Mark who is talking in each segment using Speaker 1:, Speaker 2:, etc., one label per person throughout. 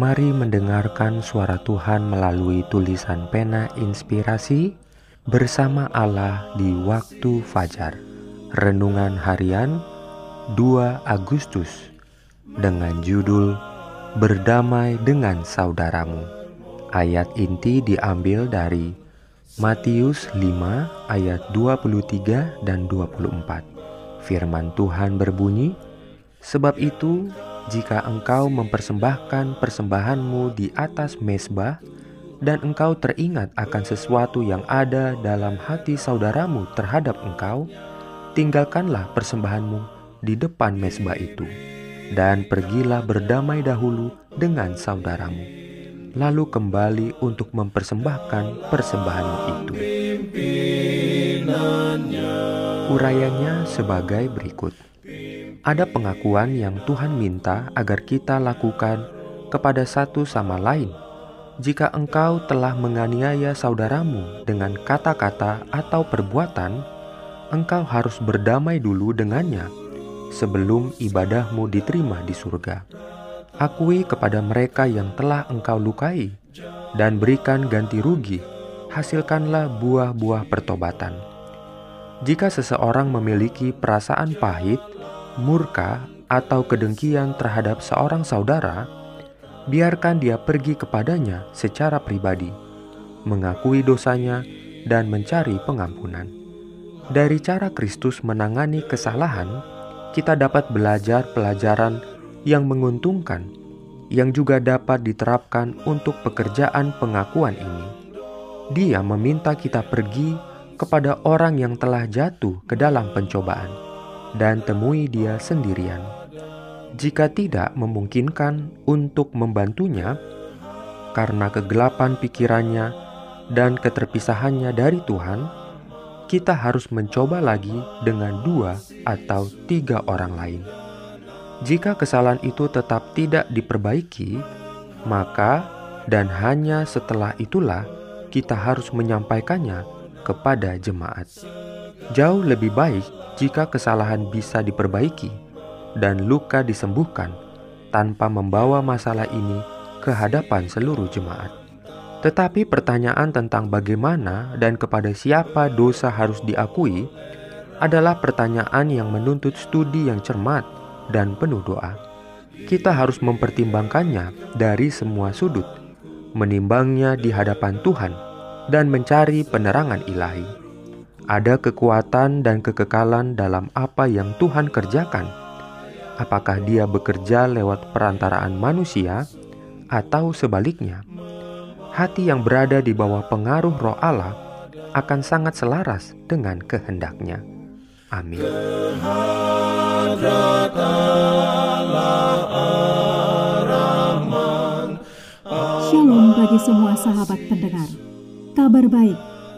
Speaker 1: Mari mendengarkan suara Tuhan melalui tulisan pena inspirasi bersama Allah di waktu fajar. Renungan harian 2 Agustus dengan judul Berdamai dengan saudaramu. Ayat inti diambil dari Matius 5 ayat 23 dan 24. Firman Tuhan berbunyi, Sebab itu jika engkau mempersembahkan persembahanmu di atas mesbah dan engkau teringat akan sesuatu yang ada dalam hati saudaramu terhadap engkau, tinggalkanlah persembahanmu di depan mesbah itu, dan pergilah berdamai dahulu dengan saudaramu, lalu kembali untuk mempersembahkan persembahanmu itu. Urayanya sebagai berikut ada pengakuan yang Tuhan minta agar kita lakukan kepada satu sama lain. Jika engkau telah menganiaya saudaramu dengan kata-kata atau perbuatan, engkau harus berdamai dulu dengannya sebelum ibadahmu diterima di surga. Akui kepada mereka yang telah engkau lukai dan berikan ganti rugi. Hasilkanlah buah-buah pertobatan. Jika seseorang memiliki perasaan pahit murka, atau kedengkian terhadap seorang saudara, biarkan dia pergi kepadanya secara pribadi, mengakui dosanya, dan mencari pengampunan. Dari cara Kristus menangani kesalahan, kita dapat belajar pelajaran yang menguntungkan, yang juga dapat diterapkan untuk pekerjaan pengakuan ini. Dia meminta kita pergi kepada orang yang telah jatuh ke dalam pencobaan dan temui dia sendirian. Jika tidak memungkinkan untuk membantunya karena kegelapan pikirannya dan keterpisahannya dari Tuhan, kita harus mencoba lagi dengan dua atau tiga orang lain. Jika kesalahan itu tetap tidak diperbaiki, maka dan hanya setelah itulah kita harus menyampaikannya kepada jemaat. Jauh lebih baik jika kesalahan bisa diperbaiki dan luka disembuhkan tanpa membawa masalah ini ke hadapan seluruh jemaat. Tetapi pertanyaan tentang bagaimana dan kepada siapa dosa harus diakui adalah pertanyaan yang menuntut studi yang cermat dan penuh doa. Kita harus mempertimbangkannya dari semua sudut, menimbangnya di hadapan Tuhan, dan mencari penerangan ilahi ada kekuatan dan kekekalan dalam apa yang Tuhan kerjakan. Apakah Dia bekerja lewat perantaraan manusia atau sebaliknya? Hati yang berada di bawah pengaruh Roh Allah akan sangat selaras dengan kehendaknya. Amin.
Speaker 2: Shalom bagi semua sahabat pendengar. Kabar baik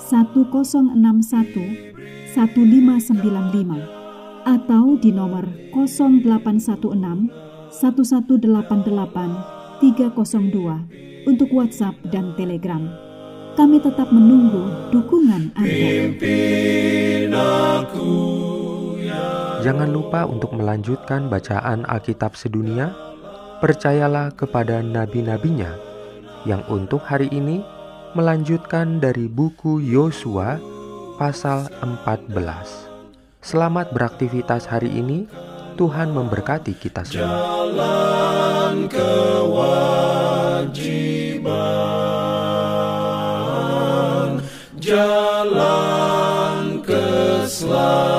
Speaker 2: 1061 1595 atau di nomor 0816 1188 302 untuk WhatsApp dan Telegram. Kami tetap menunggu dukungan Anda.
Speaker 1: Jangan lupa untuk melanjutkan bacaan Alkitab sedunia. Percayalah kepada nabi-nabinya yang untuk hari ini melanjutkan dari buku Yosua pasal 14. Selamat beraktivitas hari ini. Tuhan memberkati kita semua. Jalan kewajiban,
Speaker 3: jalan keselamatan.